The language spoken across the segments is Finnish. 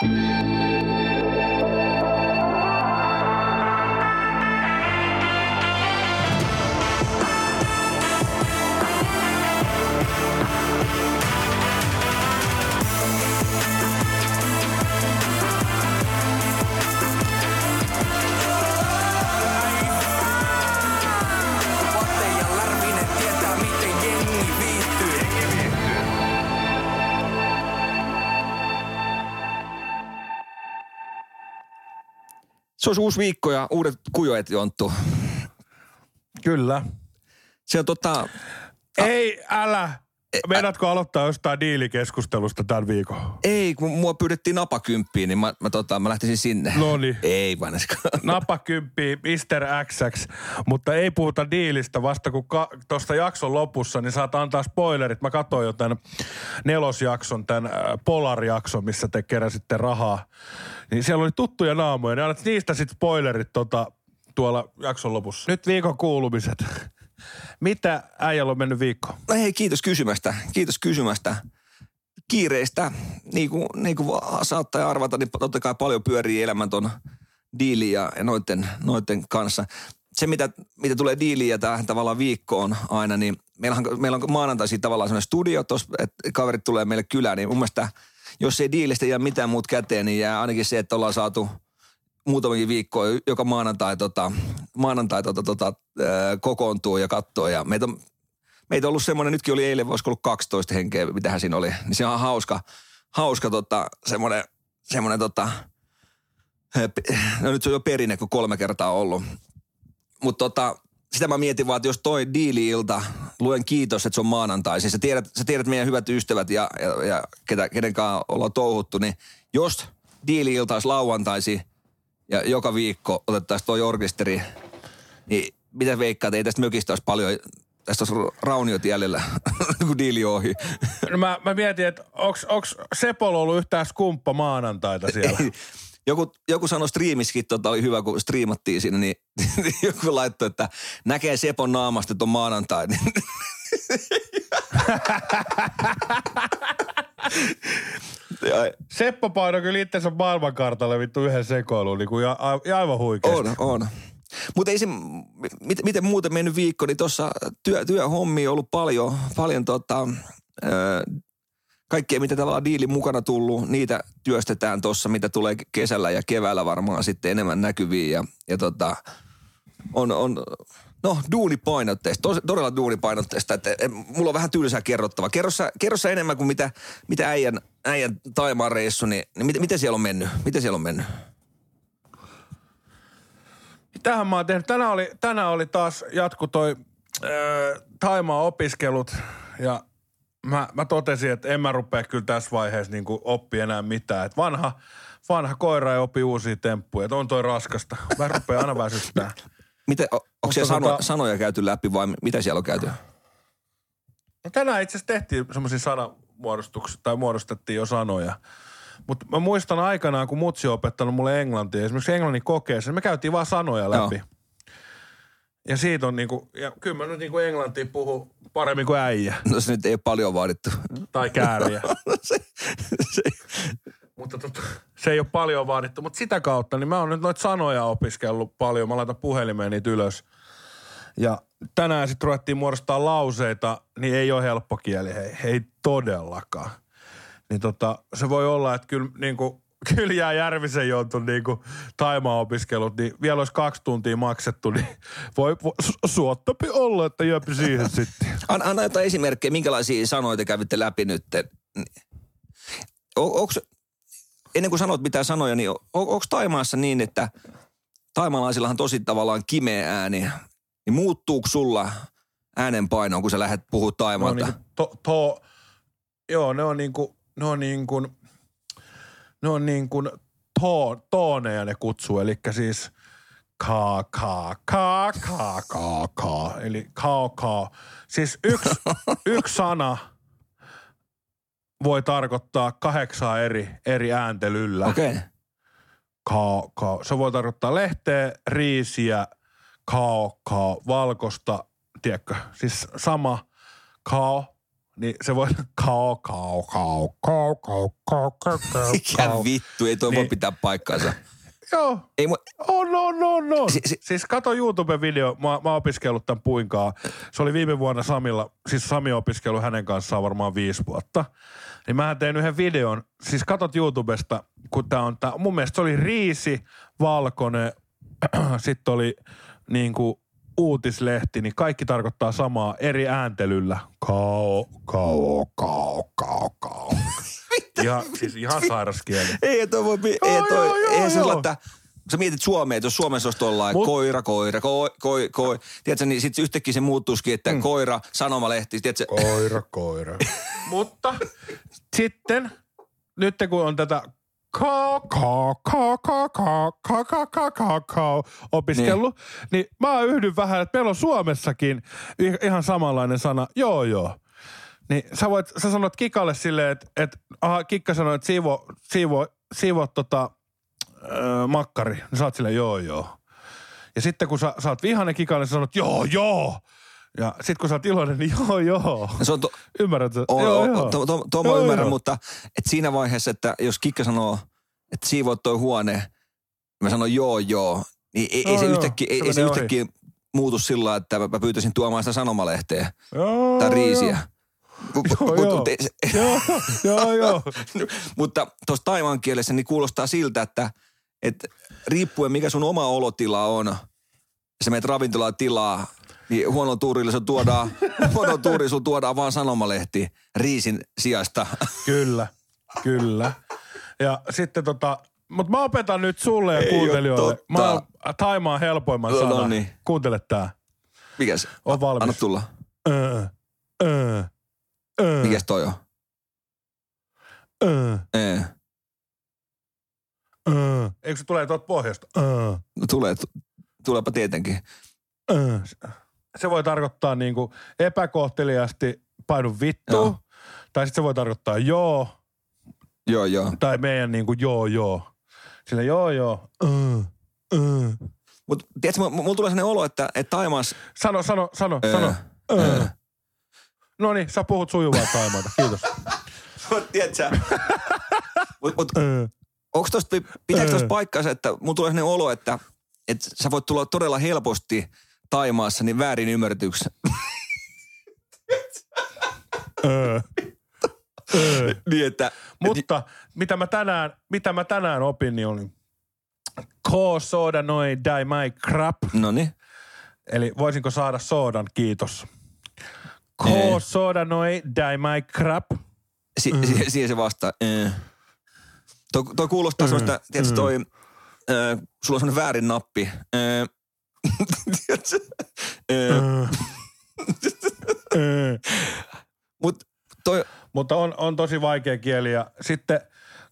Música Se olisi uusi viikko ja uudet kujoet, Jonttu. Kyllä. Se on tota, Ei, älä. Meinaatko aloittaa jostain diilikeskustelusta tämän viikon? ei, kun mua pyydettiin napakymppiin, niin mä, mä, tota, mä lähtisin sinne. Noniin. Ei vaan. Napa kymppii Mr. XX, mutta ei puhuta diilistä vasta kun ka- tuosta jakson lopussa, niin saat antaa spoilerit. Mä katsoin jo tämän nelosjakson, tämän Polar-jakson, missä te keräsitte rahaa. Niin siellä oli tuttuja naamoja, niin annat niistä sitten spoilerit tota, tuolla jakson lopussa. Nyt viikon kuulumiset. Mitä äijällä on mennyt viikko? No hei, kiitos kysymästä. Kiitos kysymästä. Kiireistä, niin kuin, niin kuin saattaa arvata, niin totta kai paljon pyörii elämän ton diilin ja, noiden, noiden kanssa. Se, mitä, mitä tulee diiliin ja tähän tavallaan viikkoon aina, niin meillä on, meillä on maanantaisin tavallaan sellainen studio, tos, että kaverit tulee meille kylään, niin mun mielestä, jos ei diilistä jää mitään muut käteen, niin jää ainakin se, että ollaan saatu muutamakin viikkoa joka maanantai, tota, maanantai tota, tota, kokoontuu ja katsoo. Ja meitä meitä on ollut semmoinen, nytkin oli eilen, voisiko ollut 12 henkeä, mitähän siinä oli. Niin se on hauska, hauska tota, semmoinen, semmoinen tota, no nyt se on jo perinne, kun kolme kertaa ollut. Mutta tota, sitä mä mietin vaan, että jos toi diili-ilta, luen kiitos, että se on maanantai. Siis sä tiedät, sä tiedät meidän hyvät ystävät ja, ja, ja ketä, kenen kanssa ollaan touhuttu, niin jos diili-ilta olisi lauantaisi ja joka viikko otettaisiin toi orkesteri, niin mitä veikkaat, ei tästä mökistä olisi paljon, tästä olisi rauniot jäljellä, kun diili ohi. No mä, mä mietin, että onks Sepolla ollut yhtään skumppa maanantaita siellä? Ei. Joku, joku sanoi striimiskin, tota oli hyvä, kun striimattiin siinä, niin, niin joku laittoi, että näkee Sepon naamasta, että on maanantai. Ja Seppo painoi kyllä itsensä maailmankartalle vittu yhden sekoiluun, niin kuin ja, a, aivan huikeasti. on, on. Mutta ei se, miten, miten muuten mennyt viikko, niin tuossa työ, työhommia on ollut paljon, paljon tota, ö, kaikkea, mitä tavallaan diilin mukana tullut, niitä työstetään tuossa, mitä tulee kesällä ja keväällä varmaan sitten enemmän näkyviin. Ja, ja tota, on, on, no duunipainotteista, tos, todella duunipainotteista, että että mulla on vähän tylsää kerrottava. Kerro sä, kerro sä enemmän kuin mitä, mitä äijän, äijän Taimaan reissu, niin, niin miten, miten siellä on mennyt? Miten siellä on mennyt? Tähän mä oon tehnyt. Tänään oli, tänään oli taas jatku toi äh, Taimaa opiskelut ja mä, mä totesin, että en mä rupea kyllä tässä vaiheessa niin oppi enää mitään. Et vanha, vanha koira ei opi uusia temppuja, että on toi raskasta. Mä rupean aina väsyttää. Miten, o- onko siellä sano, tota- sanoja käyty läpi vai mitä siellä on käyty? No tänään itse asiassa tehtiin semmoisia sanamuodostuksia, tai muodostettiin jo sanoja. Mutta mä muistan aikanaan, kun mutsi on opettanut mulle englantia, esimerkiksi englannin kokeessa, niin me käytiin vaan sanoja läpi. Joo. Ja siitä on niinku, ja kyllä mä nyt niinku englantia puhu paremmin kuin äijä No se nyt ei ole paljon vaadittu. tai kääriä. se, se, mutta tota, se ei ole paljon vaadittu. Mutta sitä kautta, niin mä oon nyt noita sanoja opiskellut paljon. Mä laitan puhelimeen niitä ylös. Ja tänään sitten ruvettiin muodostaa lauseita, niin ei ole helppo kieli. Hei, ei todellakaan. Niin tota, se voi olla, että kyllä, niin kuin, kyllä jää Järvisen joutun niin kuin Taimaa-opiskelut, niin vielä olisi kaksi tuntia maksettu, niin voi, voi su- suottopi olla, että jöpi siihen sitten. anna, anna jotain esimerkkejä, minkälaisia sanoja te kävitte läpi nyt. Onko, ennen kuin sanot mitään sanoja, niin on, onko Taimaassa niin, että taimaalaisillahan tosi tavallaan kimeä ääni, niin muuttuuko sulla äänenpaino, kun sä lähdet puhua Ne on Taimaalta? niinku to, to, joo, ne on niinku, ne on niinku, ne on niinku to, tooneja ne kutsuu, eli siis ka, ka, ka, ka, ka, ka, eli ka, ka. Siis yksi, yksi sana voi tarkoittaa kahdeksaa eri, eri ääntelyllä. Okei. Okay. Se voi tarkoittaa lehteä, riisiä, kao, kao, valkosta, tiedätkö, siis sama kao, niin se voi kao, kao, kao, kao, kao, kao, kao, kao. Mikä vittu, ei toi niin, voi pitää paikkaansa. Joo, Ei mu- on, on, on, on. Si- si- Siis kato YouTube-video, mä, mä oon opiskellut tämän puinkaan. Se oli viime vuonna Samilla, siis Sami on opiskellut hänen kanssaan varmaan viisi vuotta. Niin mä tein yhden videon, siis katot YouTubesta, kun tää on tää, mun mielestä se oli riisi, valkoinen, sitten oli niinku uutislehti, niin kaikki tarkoittaa samaa eri ääntelyllä. Kao, kao, kao, kao, kao. Ihan, siis ihan sairas kieli. Ei toi voi, ei Joo, toi, joo, joo, ei se joo. että sä mietit Suomea, että jos Suomessa olisi tuollainen Mut- koira, koira, koi, koi, koi. Tiedätkö, niin sitten yhtäkkiä se muuttuisikin, että mm. koira, sanomalehti, tiedätkö, Koira, koira. Mutta sitten, nyt kun on tätä kakao, opiskellut, niin. mä yhdyn vähän, että meillä on Suomessakin ihan samanlainen sana, joo joo. Niin sä, voit, sä sanot Kikalle silleen, että et, aha, Kikka sanoi, että siivo, siivo, siivo tota, ö, makkari. Niin sä oot silleen, joo joo. Ja sitten kun sä, sä oot vihanen Kikalle, sä sanot, joo joo. Ja sitten kun sä oot iloinen, niin joo joo. se on to, Ymmärrätkö? on, joo, joo. to, to, to, Joo, ymmärrän, joo. mutta että siinä vaiheessa, että jos Kikka sanoo, että siivoat toi huone, mä sanon joo joo, niin ei, ei Joo, se joo. yhtäkkiä, ei, Se ei se yhtäkkiä muutu sillä että mä pyytäisin tuomaan sitä sanomalehteä Joo, tai riisiä. Joo, ei. Mutta tuossa taivan kielessä niin kuulostaa siltä, että, että riippuen mikä sun oma olotila on, sä menet ravintolaan tilaa, niin huono tuurilla sun tuodaan, huono tuuri sun tuodaan vaan sanomalehti riisin sijasta. Kyllä, kyllä. Ja sitten tota, mutta mä opetan nyt sulle ja Ei kuuntelijoille. Mä. Taimaan helpoimman No, no sanan. niin. Kuuntele tää. Mikäs? On valmis. Anna tulla. Öö, öö, öö, Mikäs toi on? öö, Ee. öö. Eikö se tulee tuolta pohjasta? Öö, No tulee, tu- tuleepa tietenkin. öö. Se voi tarkoittaa niinku epäkohteliasti painu vittu. Joo. Tai sitten se voi tarkoittaa joo. Joo, joo. Tai meidän niinku joo joo. Sillä joo joo. Öö, öö. Mutta tiedätkö, mulla tulee sellainen olo, että, että Taimaassa... Sano, sano, sano, Öö, sano. öö. Öö. No niin, sä puhut sujuvaa taimaata. Kiitos. Tiedätkö? mut, mut, Öö. onko tosta, pitääkö tosta Öö. paikkansa, että mulla tulee sellainen olo, että, että sä voit tulla todella helposti Taimaassa niin väärin ymmärretyksi. Öö. Öö. niin, että... Mutta mitä mä tänään, mitä mä tänään opin, niin on K soda noi die my crap. No niin. Eli voisinko saada soodan, kiitos. K Ei. soda noi die my crap. Si- Mm. si- siihen se vastaa. Ee. Toi, toi kuulostaa Mm. semmoista, tiedätkö toi, ö, sulla on semmoinen väärin nappi. Ö, tiedätkö? Ö, Öö. Öö. Mut toi, Mutta on, on tosi vaikea kieli. Ja sitten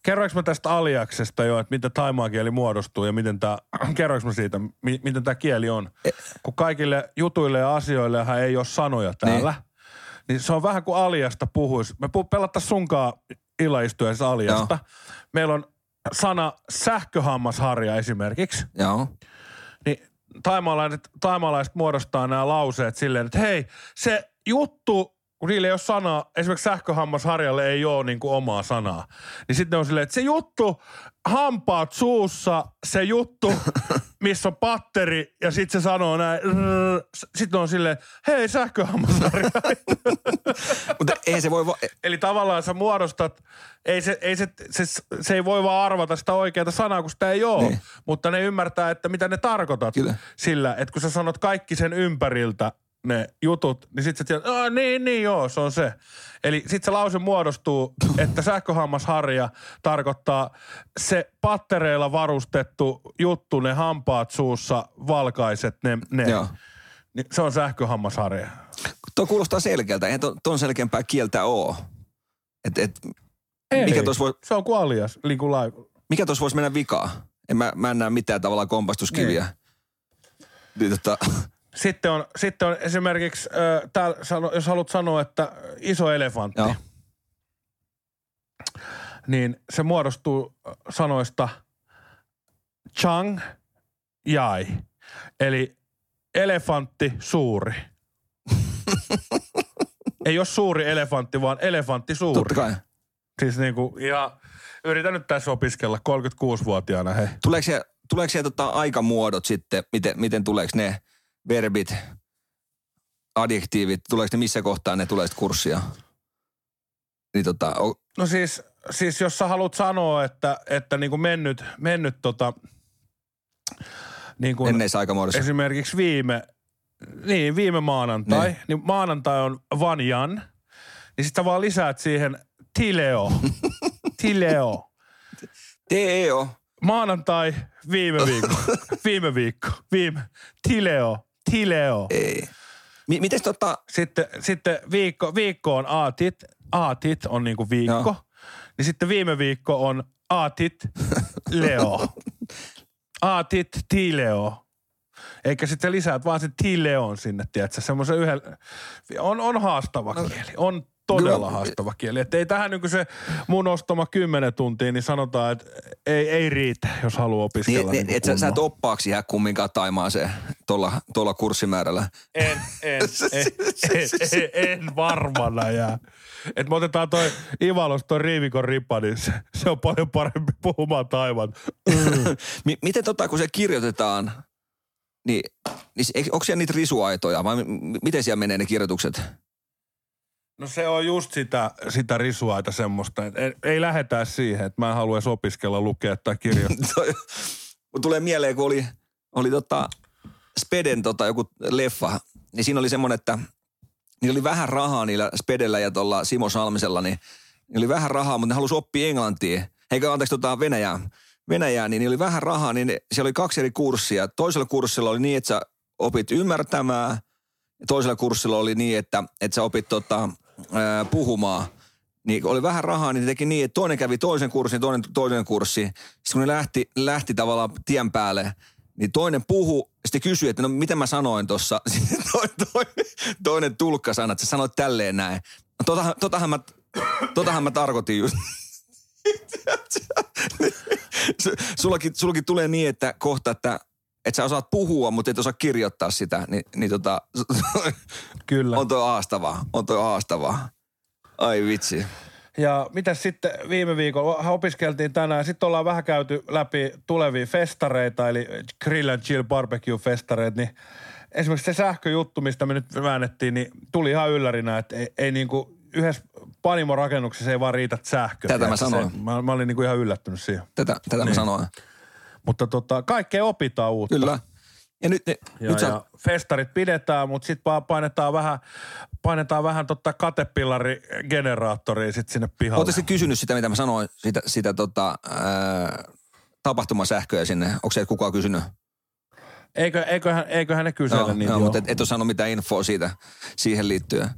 kerroinko mä tästä aliaksesta jo, että miten taimaa kieli muodostuu ja miten tämä, kerroinko mä siitä, mi, miten tämä kieli on. Kun kaikille jutuille ja asioille ei ole sanoja täällä, niin, niin se on vähän kuin aliasta puhuisi. Me pelattaisiin sunkaan illaistuessa aliasta. Meillä on sana sähköhammasharja esimerkiksi. joo. Niin taimaalaiset, taimaalaiset muodostaa nämä lauseet silleen, että hei, se juttu, kun niillä ei ole sanaa, esimerkiksi sähköhammasharjalle ei ole niin kuin omaa sanaa. Niin sitten on silleen, että se juttu, hampaat suussa, se juttu, missä on patteri, ja sitten se sanoo näin, sitten on silleen, hei sähköhammasharja. Mutta ei se voi, va- Eli tavallaan sä muodostat, ei se, ei se, se, se ei voi vaan arvata sitä oikeaa sanaa, kun sitä ei ole. Niin. Mutta ne ymmärtää, että mitä ne tarkoitat Kyllä. sillä, että kun sä sanot kaikki sen ympäriltä ne jutut, niin sit sä tiedät, niin, niin joo, se on se. Eli sit se lause muodostuu, että sähköhammasharja tarkoittaa se pattereilla varustettu juttu, ne hampaat suussa, valkaiset, ne, ne. Joo. Niin se on sähköhammasharja. Tuo kuulostaa selkeältä. Eihän ton, ton selkeämpää kieltä oo. Et, et, Ei, mikä tuossa voi, Se on kuin alias, niin kuin live. mikä tos voisi mennä vikaan? En mä, mä en näe mitään tavallaan kompastuskiviä. Niin. Tota, Sitten on, sitten on esimerkiksi, äh, täällä, sano, jos haluat sanoa, että iso elefantti, joo. niin se muodostuu sanoista chang, jai. Eli elefantti, suuri. Ei ole suuri elefantti, vaan elefantti suuri. Totta kai. Siis niinku, ja yritän nyt tässä opiskella 36-vuotiaana, hei. Tuleeko siellä, tuleeko siellä tota aikamuodot sitten, miten, miten tuleeko ne verbit, adjektiivit, tuleeko ne missä kohtaa ne tulee kurssia? Niin tota, o, No siis, siis jos sä haluat sanoa, että, että niinku mennyt, mennyt tota, niin kuin enneissä aikamuodossa. esimerkiksi viime, niin viime maanantai, Niin. niin, niin maanantai on Vanjan, niin sitten vaan lisäät siihen Tileo. Tileo. TEO. Maanantai, viime viikko, viime viikko, viime, Tileo, Tileo. Ei. Mi- miten tota, Sitten, sitten viikko, viikko on aatit, aatit on niinku viikko. Joo. Niin sitten viime viikko on aatit, Leo. aatit, Tileo. Eikä sitten lisäät vaan sen Tileon sinne, tiedätkö, semmoisen yhden, on, on haastava kieli, on todella haastava kieli. Että ei tähän niin se mun ostama 10 tuntia, niin sanotaan, että ei, ei riitä, jos haluaa opiskella. niin, niin, et sä, sä et oppaaksi jää kumminkaan taimaan se tuolla, tuolla kurssimäärällä. En, en, en, en, en, en varmana jää. Et me otetaan toi Ivalos, toi Riivikon ripa, niin se, se on paljon parempi puhumaan taivan. Mi- miten tota, kun se kirjoitetaan, niin, niin onko siellä niitä risuaitoja vai miten siellä menee ne kirjoitukset? No se on just sitä, sitä risuaita semmoista, ei, ei lähetää siihen, että mä en halua edes opiskella, lukea tai kirjoittaa. Tulee mieleen, kun oli, oli tota Speden tota joku leffa, niin siinä oli semmoinen, että niillä oli vähän rahaa niillä Spedellä ja tuolla Simo Salmisella, niin niillä oli vähän rahaa, mutta ne halusi oppia englantia. Eikä anteeksi tota Venäjää. Venäjää, niin oli vähän rahaa, niin siellä oli kaksi eri kurssia. Toisella kurssilla oli niin, että sä opit ymmärtämään, toisella kurssilla oli niin, että, että sä opit tota, ää, puhumaan. Niin oli vähän rahaa, niin teki niin, että toinen kävi toisen kurssin, toinen toisen kurssi. Sitten kun ne lähti, lähti tavallaan tien päälle, niin toinen puhu, sitten kysyi, että no miten mä sanoin tuossa. Sitten toinen, toinen, tulkka sanoi, että sä sanoit tälleen näin. No totahan, totahan, mä, totahan mä tarkoitin just. Su- sullakin, sullakin tulee niin, että kohta, että, että sä osaat puhua, mutta et osaa kirjoittaa sitä, niin, niin tota, Kyllä. on toi haastavaa, on toi haastavaa. Ai vitsi. Ja mitä sitten viime viikolla opiskeltiin tänään, sitten ollaan vähän käyty läpi tulevia festareita, eli Grill and Chill Barbecue festareita, niin esimerkiksi se sähköjuttu, mistä me nyt väännettiin, niin tuli ihan yllärinä, että ei, ei niinku yhdessä panimorakennuksessa ei vaan riitä sähköä. Tätä mä sanoin. Se, mä, mä olin niinku ihan yllättynyt siihen. Tätä, tätä niin. mä Niin. sanoin. Mutta tota, kaikkea opitaan uutta. Kyllä. Ja nyt, ne, Ja, nyt sä, ja festarit pidetään, mutta sitten vaan painetaan vähän, painetaan vähän totta katepillarigeneraattoria sitten sinne pihalle. Oletko kysynyt sitä, mitä mä sanoin, sitä, sitä tota, ää, tapahtumasähköä sinne? Onko se kukaan kysynyt? Eikö, eiköhän, eiköhän ne kysellä Joo, niitä joo, jo. mutta et, et ole sanonut mitään infoa siitä, siihen liittyen.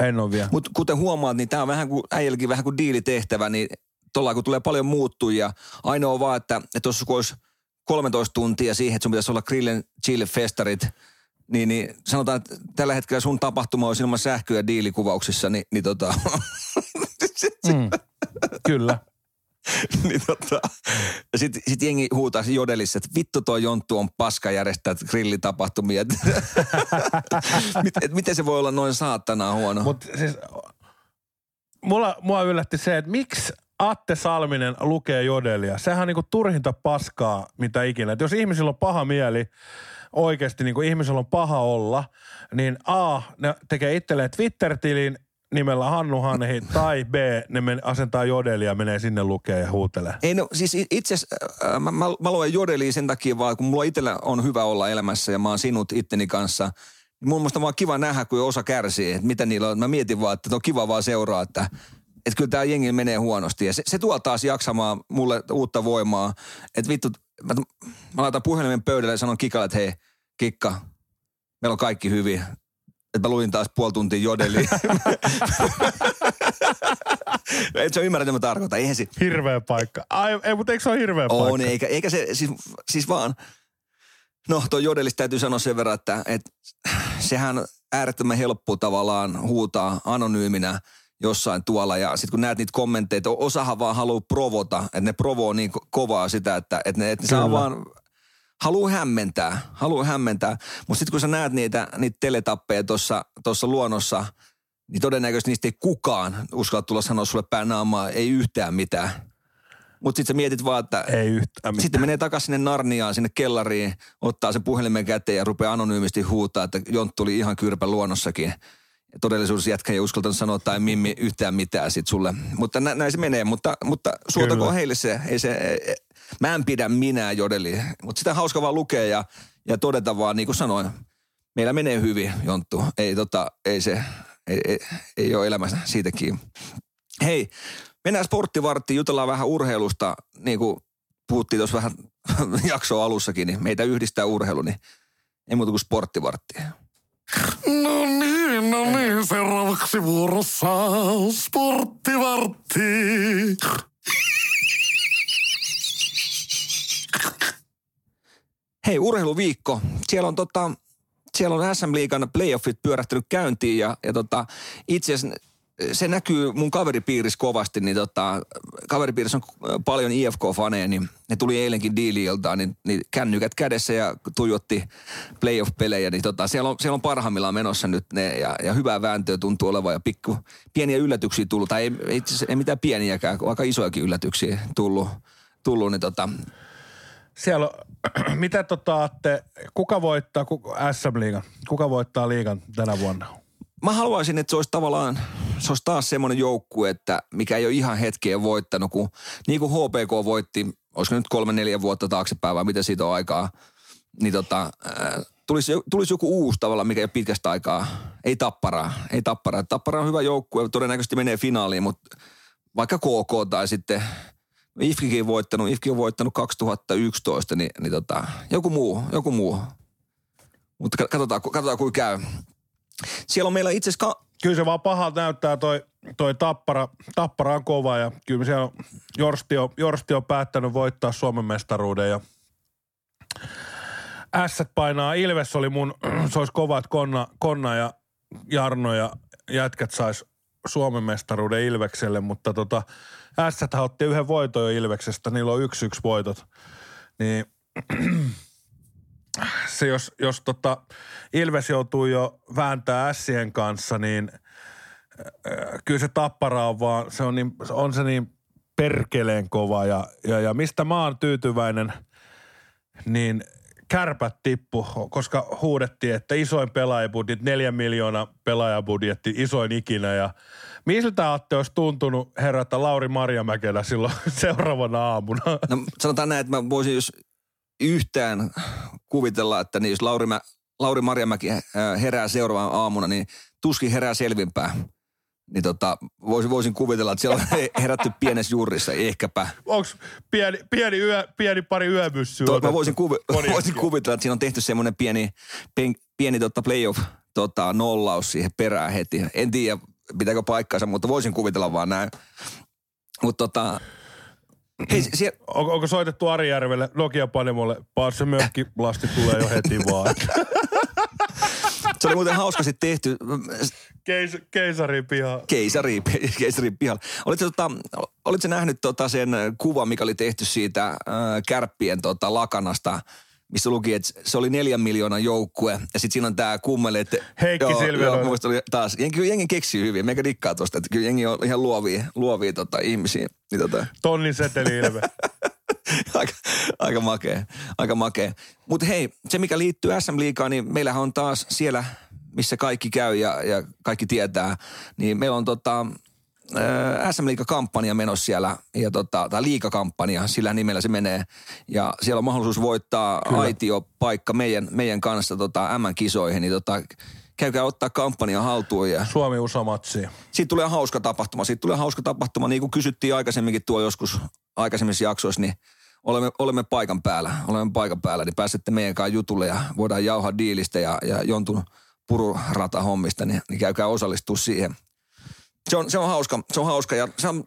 En ole vielä. Mutta kuten huomaat, niin tämä on vähän kuin äijälläkin vähän kuin diilitehtävä, niin tuolla kun tulee paljon muuttujia, ainoa vaan, että että tuossa kun olisi 13 tuntia siihen, että sun pitäisi olla grillen chill festarit, niin, niin sanotaan, että tällä hetkellä sun tapahtuma olisi ilman sähköä diilikuvauksissa, niin, niin tota, Mm. Kyllä. niin tota, ja sit, sit jengi huutaa jodelissa, että vittu toi Jonttu on paska järjestää grillitapahtumia. Et, mit, et miten se voi olla noin saattanaa huono? Mutta siis mulla, mua yllätti se, että miksi Atte Salminen lukee jodelia. Sehän on niinku turhinta paskaa, mitä ikinä. Et jos ihmisillä on paha mieli, oikeasti niinku ihmisellä on paha olla, niin A, ne tekee itselleen Twitter-tilin nimellä Hannu Hanhi, tai B, ne men, asentaa jodelia menee sinne lukee ja huutelee. Ei no siis itse äh, mä, mä, mä luen jodelia sen takia vaan, kun mulla itsellä on hyvä olla elämässä ja mä oon sinut itteni kanssa. Mun mielestä vaan kiva nähdä, kun osa kärsii, että mitä niillä on. Mä mietin vaan, että on kiva vaan seuraa, että, että kyllä tämä jengi menee huonosti. Ja se, se tuo taas jaksamaan mulle uutta voimaa. Että vittu, mä, mä laitan puhelimen pöydälle ja sanon Kikalle, että hei, Kikka, meillä on kaikki hyvin. Että mä luin taas puoli tuntia jodeliin. Et sä ymmärrä, mitä mä tarkoitan. Eihän se, Hirveä paikka. Ai, ei, mutta eikö se ole hirveä on, paikka? eikä, eikä se, siis, siis vaan, no tuo jodelista täytyy sanoa sen verran, että, että sehän on äärettömän helppo tavallaan huutaa anonyyminä jossain tuolla ja sitten kun näet niitä kommentteja, että osahan vaan haluaa provota, että ne provoo niin ko- kovaa sitä, että, että ne, että ne saa vaan, haluaa hämmentää, haluaa hämmentää, mutta sitten kun sä näet niitä, niitä teletappeja tuossa luonnossa, niin todennäköisesti niistä ei kukaan uskalla tulla sanoa sulle päin naamaa, ei yhtään mitään. Mutta sitten sä mietit vaan, että Ei yhtään mitään. sitten menee takaisin sinne Narniaan, sinne kellariin, ottaa se puhelimen käteen ja rupeaa anonyymisti huutaa, että Jonttu oli ihan kyrpä luonnossakin. Ja todellisuus jätkä ei uskaltanut sanoa tai Mimmi yhtään mitään sit sulle. Mutta nä, näin se menee, mutta, mutta suotakoon Kyllä. heille se, ei se, ei- mä en pidä minä jodeli. Mutta sitä on hauska vaan lukea ja, ja todeta vaan, niin kuin sanoin, meillä menee hyvin, Jonttu. Ei, tota, ei se, ei, ei, ei ole elämässä siitäkin. Hei, mennään sporttivarttiin, jutellaan vähän urheilusta, niin kuin puhuttiin tuossa vähän jaksoa alussakin, niin meitä yhdistää urheilu, niin ei muuta kuin sporttivartti. No niin, no niin, seuraavaksi vuorossa sporttivartti. Hei, urheiluviikko. Siellä on, tota, siellä on SM Liigan playoffit pyörähtynyt käyntiin ja, ja tota, itse asiassa se näkyy mun kaveripiirissä kovasti, niin tota, kaveripiirissä on paljon IFK-faneja, niin ne tuli eilenkin diiliiltaan, niin, niin kännykät kädessä ja tuijotti playoff-pelejä, niin tota, siellä, on, siellä on parhaimmillaan menossa nyt ne ja, ja hyvää vääntöä tuntuu olevan ja pikku pieniä yllätyksiä tullut, tai ei, ei, ei mitään pieniäkään, aika isojakin yllätyksiä tullut, tullut niin tota, Siellä on, mitä tota aatte, kuka voittaa SM-liigan? Kuka voittaa liigan tänä vuonna? mä haluaisin, että se olisi tavallaan, se olisi taas semmoinen joukkue, että mikä ei ole ihan hetkeä voittanut, kun niin kuin HPK voitti, olisiko nyt kolme, neljä vuotta taaksepäin vai mitä siitä on aikaa, niin tota, tulisi, tulisi joku uusi tavalla, mikä ei ole pitkästä aikaa. Ei tapparaa, ei tapparaa. Tappara on hyvä joukkue, todennäköisesti menee finaaliin, mutta vaikka KK tai sitten IFKikin voittanut, IFK on voittanut 2011, niin, niin tota, joku muu, joku muu. Mutta katsotaan, katsotaan kuinka käy. Siellä on meillä itse asiassa Kyllä se vaan pahalta näyttää toi, toi tappara, tappara on kova ja kyllä siellä Jorsti, on, Jorsti on päättänyt voittaa Suomen mestaruuden ja ässät painaa. Ilves oli mun, se olisi kova, että Konna, Konna ja Jarno ja jätkät sais Suomen mestaruuden Ilvekselle, mutta tota, ässät otti yhden voiton jo Ilveksestä, niillä on yksi yksi voitot. Niin se jos, jos tota Ilves joutuu jo vääntää ässien kanssa, niin äh, kyllä se tappara on vaan, se on, niin, on se niin perkeleen kova ja, ja, ja mistä mä oon tyytyväinen, niin kärpät tippu, koska huudettiin, että isoin pelaajabudjetti, neljä miljoonaa pelaajabudjetti, isoin ikinä ja miltä Atte olisi tuntunut herätä Lauri Marjamäkelä silloin seuraavana aamuna? No sanotaan näin, että mä voisin jos yhtään kuvitella, että niin jos Lauri, Mä, Lauri Marjamäki äh, herää seuraavana aamuna, niin tuskin herää selvinpäin. Niin tota, voisin, voisin kuvitella, että siellä on herätty pienessä juurissa, ehkäpä. Onko pieni, pieni, yö, pieni pari yömyssyä To, mä voisin, kuvi, voisin kuvitella, että siinä on tehty semmoinen pieni, pen, pieni tota playoff tota, nollaus siihen perään heti. En tiedä, pitääkö paikkaansa, mutta voisin kuvitella vaan näin. Mutta tota, hei, siellä, On, onko soitettu Arijärvelle Nokia Panemolle, paas se mökki lasti tulee jo heti vaan. se oli muuten hauskasti tehty. Keis, keisari piha. keisari, keisari pihalla. Olitko, tota, olitko nähnyt tota sen kuvan, mikä oli tehty siitä äh, kärppien tota, lakanasta, missä luki, että se oli neljän miljoonan joukkue. Ja sitten siinä on tämä kummeli, että... Heikki joo, Silvenoinen. joo, oli taas, jengi, kyllä jengi keksii hyvin. Meikä dikkaa tosta, että kyllä jengi on ihan luovia, luovia tota, ihmisiä. Niin, tota, Tonnin seteli ilme. aika, aika makea, aika makea. Mutta hei, se mikä liittyy SM Liigaan, niin meillähän on taas siellä, missä kaikki käy ja, ja kaikki tietää, niin meillä on tota, SM Liiga-kampanja menossa siellä, ja tota, tai liikakampanja, sillä nimellä se menee. Ja siellä on mahdollisuus voittaa Kyllä. aitiopaikka meidän, meidän kanssa tota, M-kisoihin, niin tota, käykää ottaa kampanja haltuun ja Suomi usamatsi. siitä tulee hauska tapahtuma. Siitä tulee hauska tapahtuma, niin kuin kysyttiin aikaisemminkin tuo joskus aikaisemmissa jaksoissa, niin olemme, olemme paikan päällä. Olemme paikan päällä, niin pääsette meidän kanssa jutulle ja voidaan jauhaa diilistä ja, ja jontun pururata hommista, niin, niin käykää osallistua siihen. Se on, se on hauska, se on hauska ja se on,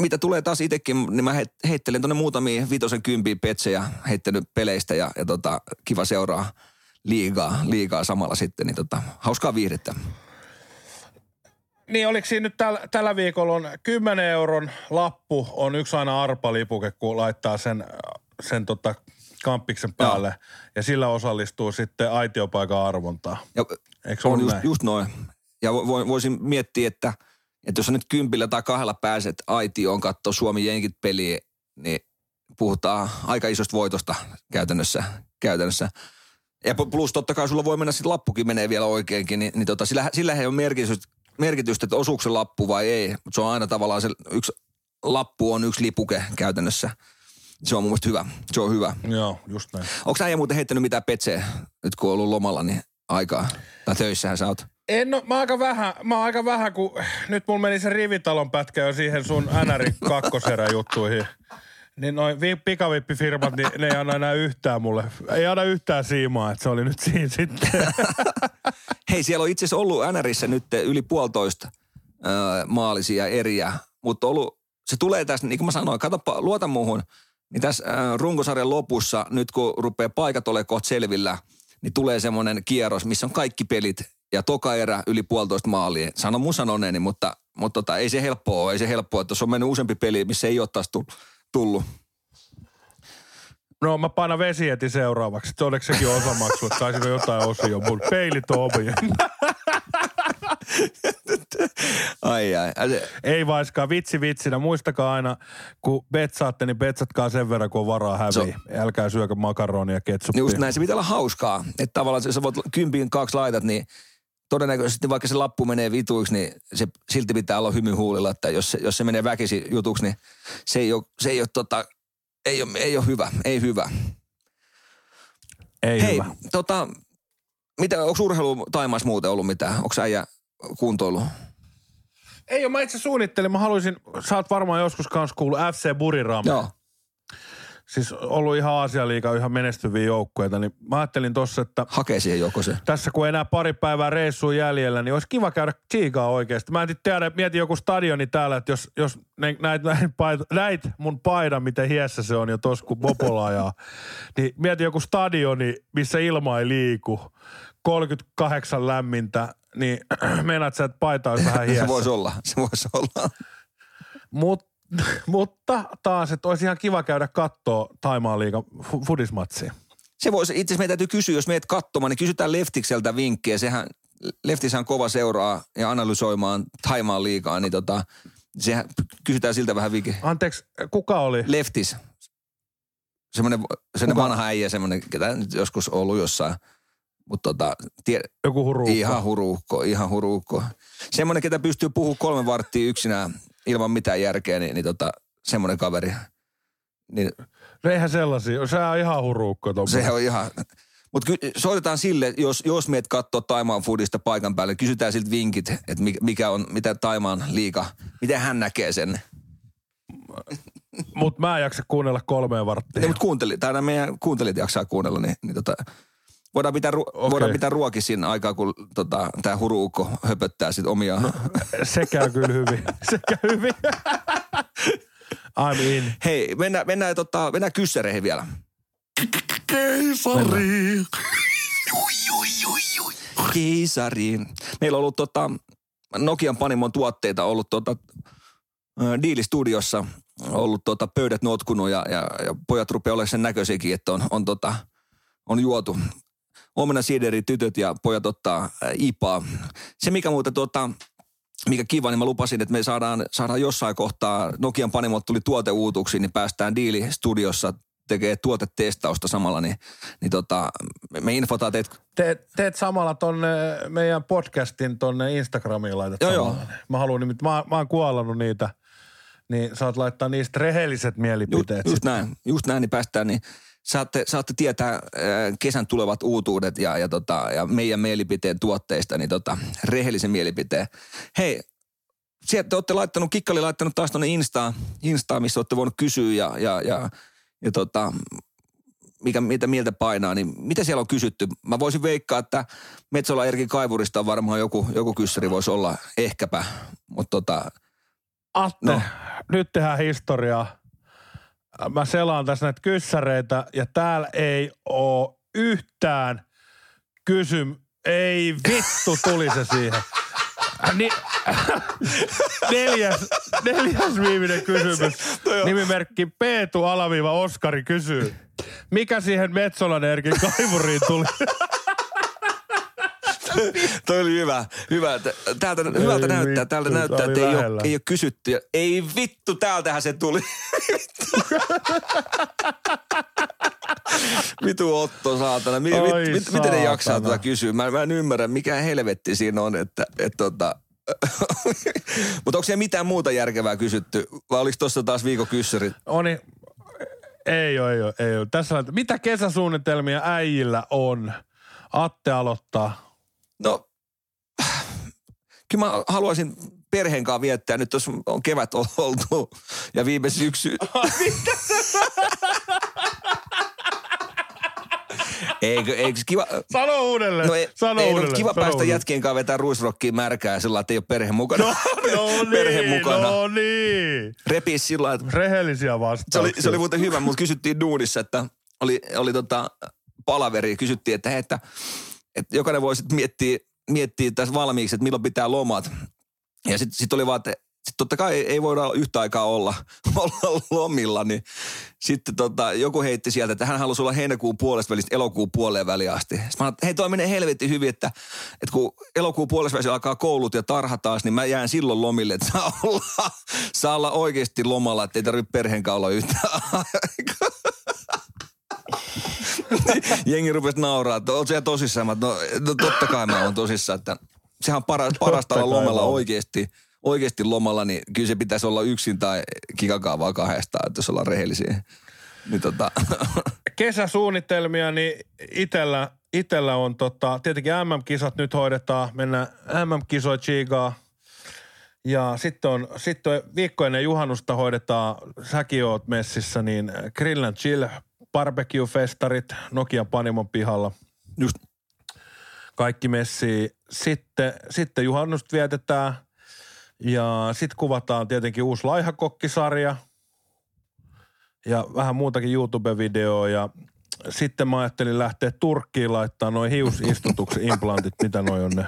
mitä tulee taas itsekin, niin mä heit- heittelen tuonne muutamia vitosen kympiä petsejä heittänyt peleistä ja, ja tota, kiva seuraa liigaa, liigaa samalla sitten, niin tota, hauskaa viihdettä. Niin oliko siinä nyt tällä, tällä viikolla on 10 euron lappu, on yksi aina arpalipuke, kun laittaa sen, sen tota kamppiksen päälle. Ja sillä osallistuu sitten aitiopaikan arvontaan. Ja Eikö on just, näin? just noin. Ja vo- vo- voisin miettiä, että, että jos sä nyt kympillä tai kahdella pääset aitioon katsoa Suomi Jenkit peliä, niin puhutaan aika isosta voitosta käytännössä. käytännössä. Ja plus totta kai sulla voi mennä sitten lappukin menee vielä oikeinkin, niin, niin tota, sillä, sillä ei ole merkitystä, merkitystä, että osuuko se lappu vai ei. Mutta se on aina tavallaan se yksi lappu on yksi lipuke käytännössä. Se on mun mielestä hyvä. Se on hyvä. Joo, just näin. Onko äijä muuten heittänyt mitään petseä, nyt kun on ollut lomalla, niin aikaa? Tai töissähän sä oot. En no, mä aika vähän, mä aika vähän, kun nyt mulla meni se rivitalon pätkä jo siihen sun NR kakkoserä juttuihin. Niin noin vi- pikavippifirmat, niin ne ei anna enää yhtään mulle. Ei anna yhtään siimaa, että se oli nyt siinä sitten. Hei, siellä on itse asiassa ollut NRissä nyt yli puolitoista öö, maalisia eriä, mutta ollut, se tulee tässä, niin kuin mä sanoin, katsoppa, luota muuhun, niin tässä runkosarjan lopussa, nyt kun rupeaa paikat olemaan kohta selvillä, niin tulee semmoinen kierros, missä on kaikki pelit ja toka erä yli puolitoista maalia. Sano mun sanoneeni, mutta, mutta tota, ei se helppoa ole, ei se helppoa, että jos on mennyt useampi peli, missä ei ole taas tu- tullut. No mä painan vesietin seuraavaksi. Onneksi sekin osamaksu, että saisinko jotain osia. Mun peilit on. Ai ai. ai se- Ei vaiskaan, vitsi vitsinä. Muistakaa aina, kun betsaatte, niin betsatkaa sen verran, kun on varaa häviä. Älkää syökö makaronia ja ketsuppia. Just näin, se pitää olla hauskaa. Että tavallaan jos sä voit kympiin kaksi laitat, niin todennäköisesti vaikka se lappu menee vituiksi, niin se silti pitää olla hymy huulilla, että jos se, jos se menee väkisi jutuksi, niin se ei ole, se ei ole, tota, ei ole, ei ole hyvä, ei hyvä. Ei Hei, hyvä. tota, mitä, onko urheilu Taimaassa muuten ollut mitään? Onko äijä kuntoilu? Ei ole, mä itse suunnittelin. Mä haluaisin, sä oot varmaan joskus kanssa kuullut FC Buriram. Joo. Siis ollut ihan Aasialiiga ihan menestyviä joukkueita, niin mä ajattelin tossa, että Hakee siihen joko se. tässä kun enää pari päivää reissuun jäljellä, niin olisi kiva käydä tsiikaa oikeasti. Mä en tiedä, mieti joku stadioni täällä, että jos, jos näit, näit, paita, näit mun paidan, miten hiessä se on jo tossa kun Mopola ajaa, niin mieti joku stadioni, missä ilma ei liiku, 38 lämmintä, niin meinaat sä, että paita olisi vähän Se hiessä. voisi olla, se voisi olla. Mut, mutta taas, että olisi ihan kiva käydä kattoo Taimaan liigan fu- fudismatsia. Se voisi, itse asiassa meidän täytyy kysyä, jos meet katsomaan, niin kysytään Leftikseltä vinkkejä. Sehän, Leftishän on kova seuraa ja analysoimaan Taimaan liikaa, niin tota, sehän, kysytään siltä vähän vinkkejä. Anteeksi, kuka oli? Leftis. Semmoinen, semmoinen vanha äijä, semmoinen, ketä nyt joskus ollut jossain. Mutta tota, tie, Joku huru. ihan huruukko, ihan huruukko. Semmoinen, ketä pystyy puhumaan kolme varttia yksinään ilman mitään järkeä, niin, niin tota, semmoinen kaveri. Niin Eihän sellaisia. Se on ihan huruukko tommoinen. se on ihan... Mutta soitetaan sille, jos, jos meet katsoo Taimaan foodista paikan päälle, kysytään siltä vinkit, että mi- mikä on, mitä Taimaan liika, miten hän näkee sen. Mut mä en jaksa kuunnella kolmeen varttia. Mutta kuunteli, tai meidän kuuntelijat jaksaa kuunnella, niin, niin tota, voidaan, pitää, ru- Okei. voidaan pitää ruoki siinä aikaa, kun tota, tämä huruukko höpöttää sit omia. No. Se käy kyllä hyvin. Se käy hyvin. I'm in. Hei, mennään, mennään, tota, mennään kyssäreihin vielä. Keisari. Keisariin. Meillä on ollut tota, Nokian Panimon tuotteita ollut tota, diilistudiossa ollut tota, pöydät notkunut ja, ja, ja pojat rupeaa olemaan sen näköisiäkin, että on, on, tota, on juotu. Huomenna siideri tytöt ja pojat ottaa ä, ipaa. Se mikä muuten tota, mikä kiva, niin mä lupasin, että me saadaan, saadaan jossain kohtaa, Nokian Panimot tuli tuoteuutuksiin, niin päästään diilistudiossa tekee tuotetestausta samalla, niin, niin tota, me- infotaan teet Teet, teet samalla tonne meidän podcastin tonne Instagramiin laitat Joo, samalla. Mä haluan nimittäin, mä, mä oon kuolannut niitä, niin saat laittaa niistä rehelliset Just, mielipiteet. just sit. näin, just näin, niin päästään, niin saatte, saatte tietää äh, kesän tulevat uutuudet ja, ja, tota, ja meidän mielipiteen tuotteista, niin tota, rehellisen mielipiteen. Hei, sieltä te olette laittanut, Kikkali laittanut taas tuonne Instaan, Instaan, missä olette voinut kysyä ja, ja, ja, ja tota, mikä, mitä mieltä painaa, niin mitä siellä on kysytty? Mä voisin veikkaa, että Metsola Erkin kaivurista on varmaan joku, joku kyssäri voisi olla ehkäpä, mutta tota, Atte, No. nyt tehdään historiaa. Mä selaan tässä näitä kyssäreitä ja täällä ei oo yhtään kysym... Ei vittu tuli se siihen. Ni, neljäs, neljäs viimeinen kysymys. Nimimerkki Peetu Alaviiva Oskari kysyy. Mikä siihen Metsolan Erkin kaivuriin tuli? Toi oli hyvä. hyvä. että- Täältä, hyvältä näyttää. vittu, Täältä se näyttää, että ei ole, ei ole kysytty. Ei vittu, täältähän se tuli. Vitu Otto, saatana. Mi, mit, mit, miten ne jaksaa saatana. tätä kysyä? Mä, mä en ymmärrä, mikä helvetti siinä on, että et, tota... Mutta onko siellä mitään muuta järkevää kysytty? Vai oliko tuossa taas viikon kyssärit? Oni, ei ole, ei ole, ei ole. Tässä on, mitä kesäsuunnitelmia äijillä on? Atte aloittaa. No, kyllä mä haluaisin perheen kanssa viettää. Nyt tuossa on kevät oltu ja viime syksy. Eikö, eikö se kiva... Sano uudelleen. No ei, sano ei, no, uudelleen. kiva sano päästä uudelleen. jätkien kanssa vetää ruisrokkiin märkää sillä että ei ole perhe mukana. No perhe niin, mukana. no niin. Repii sillä että Rehellisiä se oli, vastauksia. se oli muuten hyvä, mutta kysyttiin duunissa, että oli, oli tota palaveri, kysyttiin, että, hei, että, että jokainen voi sitten miettiä, miettiä tässä valmiiksi, että milloin pitää lomat. Ja sitten sit oli vaan, että sit totta kai ei, ei voida yhtä aikaa olla, olla lomilla, niin sitten tota, joku heitti sieltä, että hän halusi olla heinäkuun puolesta välistä elokuun puoleen väliin asti. Sitten mä sanoin, että hei toi menee helvetti hyvin, että, että kun elokuun puolesta välissä alkaa koulut ja tarha taas, niin mä jään silloin lomille, että saa olla, saa olla oikeasti lomalla, että ei tarvitse perheen olla yhtä aikaa. Jengi rupesi nauraa, että oot siellä tosissaan. Mä, no, no, totta kai mä oon tosissaan, että sehän on para, parasta olla lomalla oikeasti. Oikeasti lomalla, niin kyllä se pitäisi olla yksin tai kikakaan vaan kahdestaan, että jos ollaan rehellisiä. Niin tota, Kesäsuunnitelmia, niin itellä, itellä on tota, tietenkin MM-kisat nyt hoidetaan, mennään MM-kisoja chigaa. Ja sitten on, sitten on viikko ennen juhannusta hoidetaan, säkin oot messissä, niin Grill and Chill barbecue-festarit Nokian Panimon pihalla. just Kaikki messii. Sitten, sitten juhannusta vietetään ja sitten kuvataan tietenkin uusi laihakokkisarja ja vähän muutakin YouTube-videoa ja sitten mä ajattelin lähteä Turkkiin laittaa noin hiusistutuksen implantit, mitä noi on ne.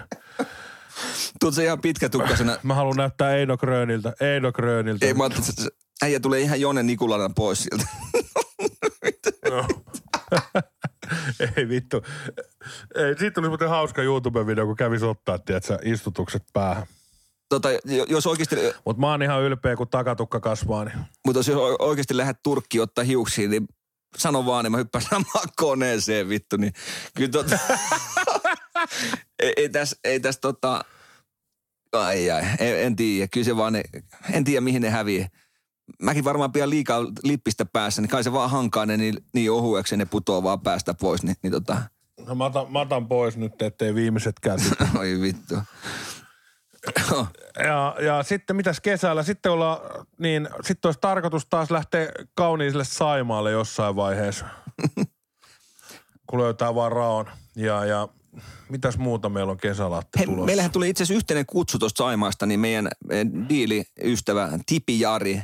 tuut se ihan pitkätukkasena. Mä haluan näyttää Eino Gröniltä, Eino Gröniltä. Ei, mä ajattelin, äijä tulee ihan Jone Nikulainen pois sieltä. Ei vittu. Ei, siitä tuli muuten hauska YouTube-video, kun kävis ottaa, tiedätkö, istutukset päähän. Tota, jo- jos oikeasti, Mutta mä oon ihan ylpeä, kun takatukka kasvaa, niin mutta jos oikeasti lähdet Turkkiin ottaa hiuksiin, niin sano vaan, niin mä hyppään samaan koneeseen vittu, niin kyllä tota, ei, ei tässä, ei tässä tota, ai ai, en, en tiedä, kyllä se vaan, ne, en tiedä mihin ne häviää. Mäkin varmaan pian liikaa lippistä päässä, niin kai se vaan hankaa ne niin, niin ohueksi, ne putoaa vaan päästä pois, niin, niin tota, no, mä, otan, mä otan pois nyt, ettei viimeisetkään oi vittu. Ja, ja sitten mitäs kesällä? Sitten olla, niin sitten olisi tarkoitus taas lähteä kauniiselle Saimaalle jossain vaiheessa. kun löytää vaan raon. Ja, ja mitäs muuta meillä on Hei, tulossa? meillähän tuli itse asiassa yhteinen kutsu tuosta Saimaasta, niin meidän, meidän diiliystävä Tipi Jari,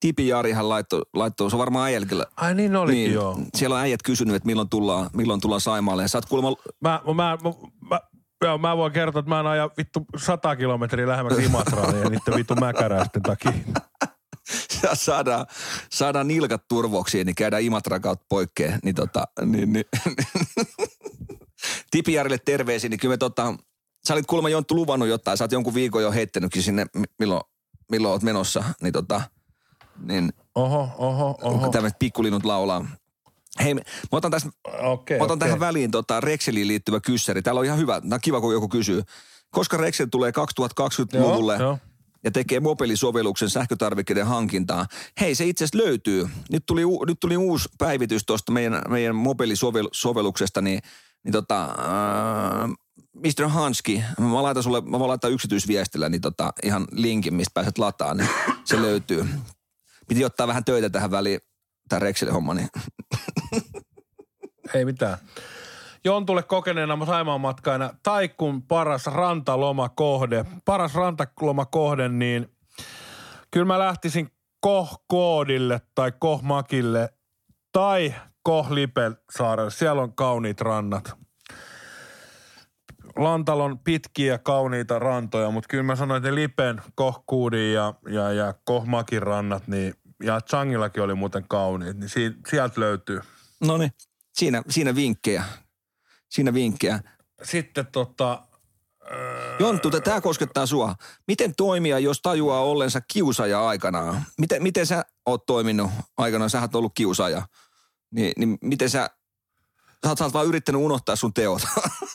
Tipi Jarihan laittoi, laittoi se on varmaan äijälläkin. Ai niin olikin Niin, joo. siellä on äijät kysynyt, että milloin tullaan, milloin tullaan Saimaalle. Ja sä oot kuulemma, Mä, mä, mä, mä, joo, mä voin kertoa, että mä en aja vittu sata kilometriä lähemmäksi Imatraan ja niiden vittu mäkäräisten takia. saadaan, saadaan nilkat turvoksiin, niin käydään Imatran kautta poikkeen. Niin tota, niin, niin. Tipi Jarille terveisiä, niin kyllä me tota, sä olit kuulemma Jonttu luvannut jotain, sä oot jonkun viikon jo heittänytkin sinne, mi- milloin, milloin oot menossa, niin tota, niin Oho, oho, oho. onko tämmöiset pikkulinnut laulaa. Hei, mä otan, tästä, Okei, mä otan okei. tähän väliin tota Rexeliin liittyvä kyssäri. Täällä on ihan hyvä, on kiva kun joku kysyy. Koska Rexel tulee 2020-luvulle Joo, joo. ja tekee mobiilisovelluksen sähkötarvikkeiden hankintaa. Hei, se itse asiassa löytyy. Nyt tuli, nyt tuli uusi päivitys tuosta meidän, meidän mobiilisovelluksesta, niin, niin tota, äh, Mr. Hanski, mä laitan sulle, mä laittaa yksityisviestillä, niin tota, ihan linkin, mistä pääset lataan, niin se löytyy. Piti ottaa vähän töitä tähän väliin, tämä Rexelin homma, niin Ei mitään. Jontulle kokeneena Saimaan matkaina Taikkun paras rantalomakohde. Paras rantalomakohde, niin kyllä mä lähtisin Koh-koodille tai Koh-makille tai Koh-Lipelsaarelle. Siellä on kauniit rannat. Lantalon pitkiä kauniita rantoja, mutta kyllä mä sanoin, että ne Lipen, Kohkuudin ja, ja, ja Kohmakin rannat, niin, ja Changillakin oli muuten kauniit, niin si, sieltä löytyy. No niin, siinä, siinä vinkkejä. Siinä vinkkejä. Sitten tota, Jonttu, tämä koskettaa sua. Miten toimia, jos tajuaa ollensa kiusaaja aikanaan? Miten, miten sä oot toiminut aikanaan? Sä oot ollut kiusaaja. Niin, niin miten sä, sä oot, sä oot vaan yrittänyt unohtaa sun teot.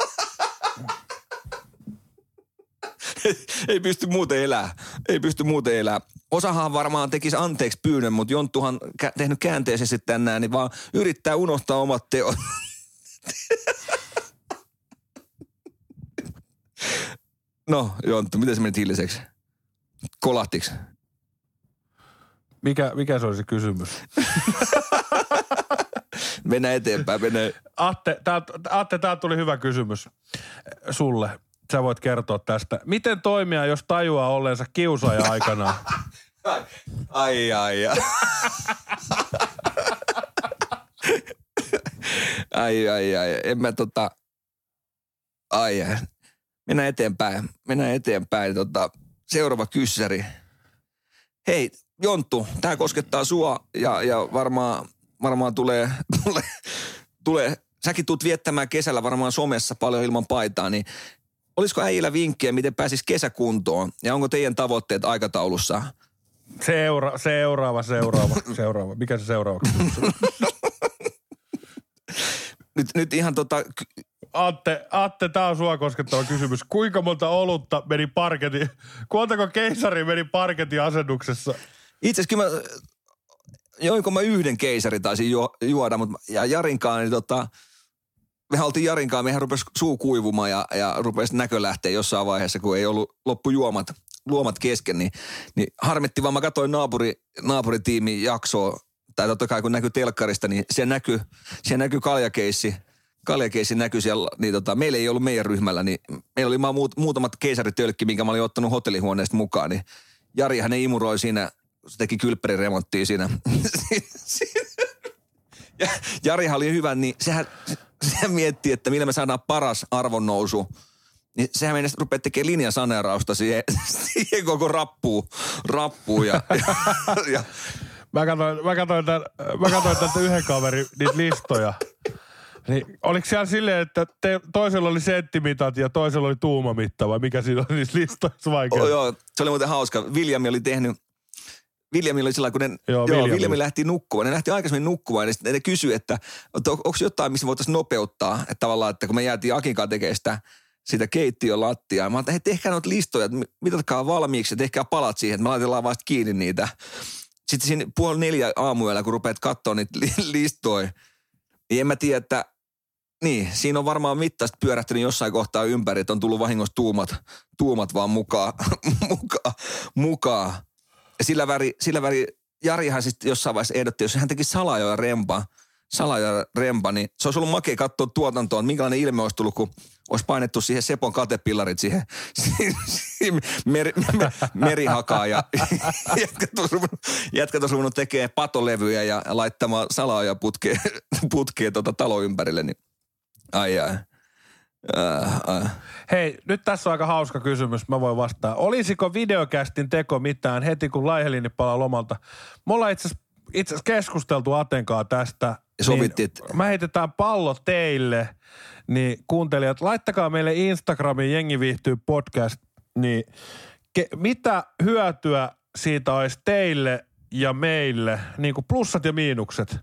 ei pysty muuten elää. Ei pysty muuten elää. Osahan varmaan tekisi anteeksi pyynnön, mutta Jonttuhan kä- tehnyt käänteisesti tänään, niin vaan yrittää unohtaa omat teot. no, Jonttu, miten se meni hilliseksi? Kolahtiks? Mikä, mikä se oli se kysymys? Mennään eteenpäin, mennään. Atte, tää, Atte, tää tuli hyvä kysymys sulle. Sä voit kertoa tästä. Miten toimia, jos tajuaa olleensa kiusaaja aikanaan? Ai, ai, ai. ai, ai, ai. En mä tota... Ai, ai. Mennään eteenpäin. Mennään eteenpäin. Tota, seuraava kyssäri. Hei, Jonttu, tämä koskettaa sua ja, ja varmaan, varmaan tulee, tulee, tulee, säkin tuut viettämään kesällä varmaan somessa paljon ilman paitaa, niin olisiko äijillä vinkkejä, miten pääsis kesäkuntoon ja onko teidän tavoitteet aikataulussa? Seura, seuraava, seuraava, seuraava. Mikä se seuraava? Nyt, nyt ihan tota, Atte, Atte, tää on sua koskettava kysymys. Kuinka monta olutta meni parketin, kuintako keisari meni parketin asennuksessa? itse asiassa kyllä mä, joinko mä yhden keisari taisin ju, juoda, mutta ja Jarinkaan, niin tota, me oltiin Jarinkaan, mehän rupesi suu kuivumaan ja, ja rupesi näkö lähteä jossain vaiheessa, kun ei ollut loppujuomat luomat kesken, niin, niin harmitti vaan, mä katsoin naapuri, naapuritiimin jaksoa, tai totta kai kun näkyy telkkarista, niin siellä näkyy, siellä näkyy kaljakeissi, kaljakeissi näkyy siellä, niin tota, meillä ei ollut meidän ryhmällä, niin meillä oli vaan muut, muutamat keisaritölkki, minkä mä olin ottanut hotellihuoneesta mukaan, niin Jarihan ne imuroi siinä, se teki kylppäriremonttia siinä. ja Jarihan oli hyvä, niin sehän, sehän mietti, että millä me saadaan paras arvonnousu. Niin sehän meni rupeaa tekemään linjasaneerausta siihen, siihen koko rappuun. rappuun ja, ja, ja, Mä katsoin, mä katsoin, tämän, mä katsoin tämän yhden kaverin niitä listoja. Niin, oliko siellä silleen, että te, toisella oli senttimitat ja toisella oli tuumamitta vai mikä siinä oli niissä listoissa vaikea? oh, joo, se oli muuten hauska. William oli tehnyt Viljami oli sillä kun ne, Joo, joo, Viljami. lähti nukkumaan. Ne lähti aikaisemmin nukkumaan ja sitten ne kysyi, että, että on, onko jotain, missä voitaisiin nopeuttaa. Että tavallaan, että kun me jäätiin Akin kanssa tekemään sitä, sitä keittiön lattiaa. Mä ajattelin, että tehkää noita listoja, että mitatkaa valmiiksi ja tehkää palat siihen, että me laitellaan vasta kiinni niitä. Sitten siinä puoli neljä aamuyöllä, kun rupeat katsoa niitä li- listoja, niin en mä tiedä, että niin, siinä on varmaan mittaista pyörähtynyt jossain kohtaa ympäri, että on tullut vahingossa tuumat, tuumat vaan mukaan, mukaan, mukaan. Ja sillä väri, sillä väri Jarihan sitten jossain vaiheessa ehdotti, jos hän teki salajoja rempa, salajoja rempa, niin se olisi ollut makea katsoa tuotantoa, että minkälainen ilme olisi tullut, kun olisi painettu siihen Sepon katepillarit siihen, siihen meri, me, merihakaan ja jätkät olisi ruvennut, tekemään patolevyjä ja laittamaan salajoja putkeen, putkeen tota talo ympärille, niin ai ai. Äh, äh. Hei, nyt tässä on aika hauska kysymys, mä voin vastata. Olisiko videokästin teko mitään heti, kun Laihelini palaa lomalta? Me ollaan itse asiassa- keskusteltu Atenkaa tästä. Ja sovittiin, että- Niin, mä heitetään pallo teille, niin kuuntelijat, laittakaa meille Instagramin Jengi viihtyy podcast, niin ke, mitä hyötyä siitä olisi teille ja meille, niin kuin plussat ja miinukset?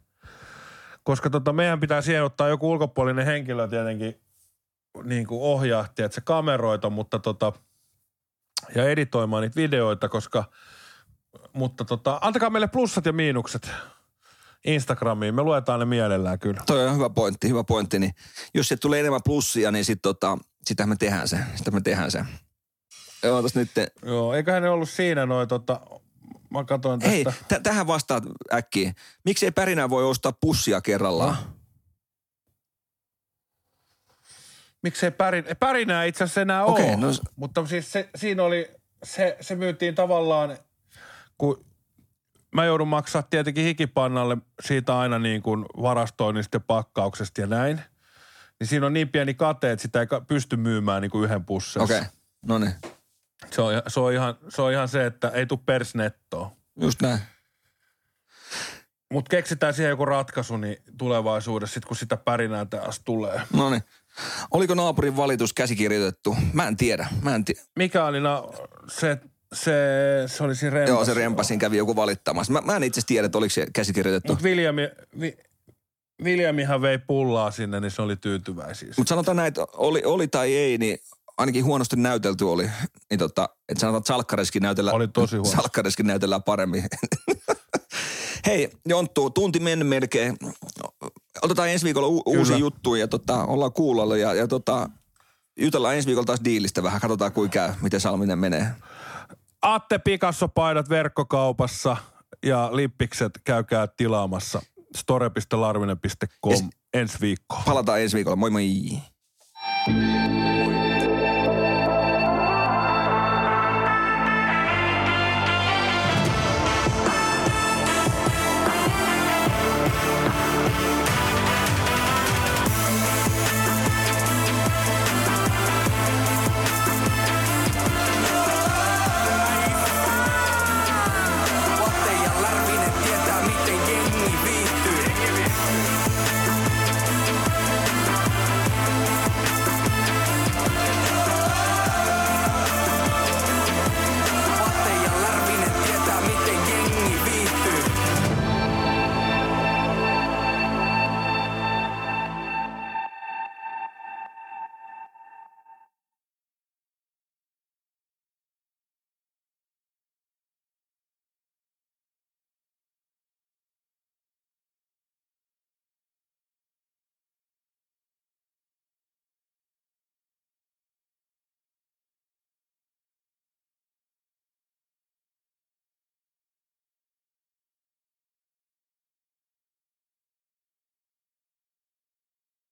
Koska tota, meidän pitää siihen ottaa joku ulkopuolinen henkilö tietenkin niin kuin ohjaa, että se kameroita, mutta tota, ja editoimaan niitä videoita, koska, mutta tota, antakaa meille plussat ja miinukset Instagramiin. Me luetaan ne mielellään kyllä. Toi on hyvä pointti, hyvä pointti. Niin jos se tulee enemmän plussia, niin sit tota, sitä me tehdään se. Sitä me tehdään se. Joo, tossa nyt. Joo, eiköhän ne ollut siinä noin tota, mä katsoin tästä. Hei, t- tähän vastaat äkkiä. Miksi ei pärinää voi ostaa pussia kerrallaan? Miksei pärin, pärinää itse asiassa enää Okei, ole. no Mutta siis se, siinä oli, se, se myytiin tavallaan, kun mä joudun maksaa tietenkin hikipannalle siitä aina niin kuin varastoinnista ja pakkauksesta ja näin. Niin siinä on niin pieni kate, että sitä ei pysty myymään niin kuin yhden pussissa. Okei, okay. no niin. Se on, se, on ihan, se on ihan se, että ei tule persnettoa. Just näin. Mutta keksitään siihen joku ratkaisu niin tulevaisuudessa, sit kun sitä pärinää taas tulee. No niin. Oliko naapurin valitus käsikirjoitettu? Mä en tiedä. Mä en tiedä. Mikä oli na, se, se, se oli siinä rempassa. Joo, se rempasin kävi joku valittamassa. Mä, mä en itse tiedä, että oliko se käsikirjoitettu. Mutta Viljami, vi, Viljamihan vei pullaa sinne, niin se oli tyytyväisiä. Mutta sanotaan näin, että oli, oli tai ei, niin ainakin huonosti näytelty oli. Niin tota, että sanotaan, että Salkkareskin näytellään, Oli tosi huono. Salkkareskin näytellään paremmin. Hei, Jonttu, tunti mennyt melkein. Otetaan ensi viikolla u- uusi juttu ja tota, ollaan kuulolla ja, ja tota, jutellaan ensi viikolla taas diilistä vähän. Katsotaan kuinka käy, miten Salminen menee. Atte Picasso-paidat verkkokaupassa ja lippikset käykää tilaamassa store.larvinen.com ensi viikkoon. Palataan ensi viikolla. Moi moi.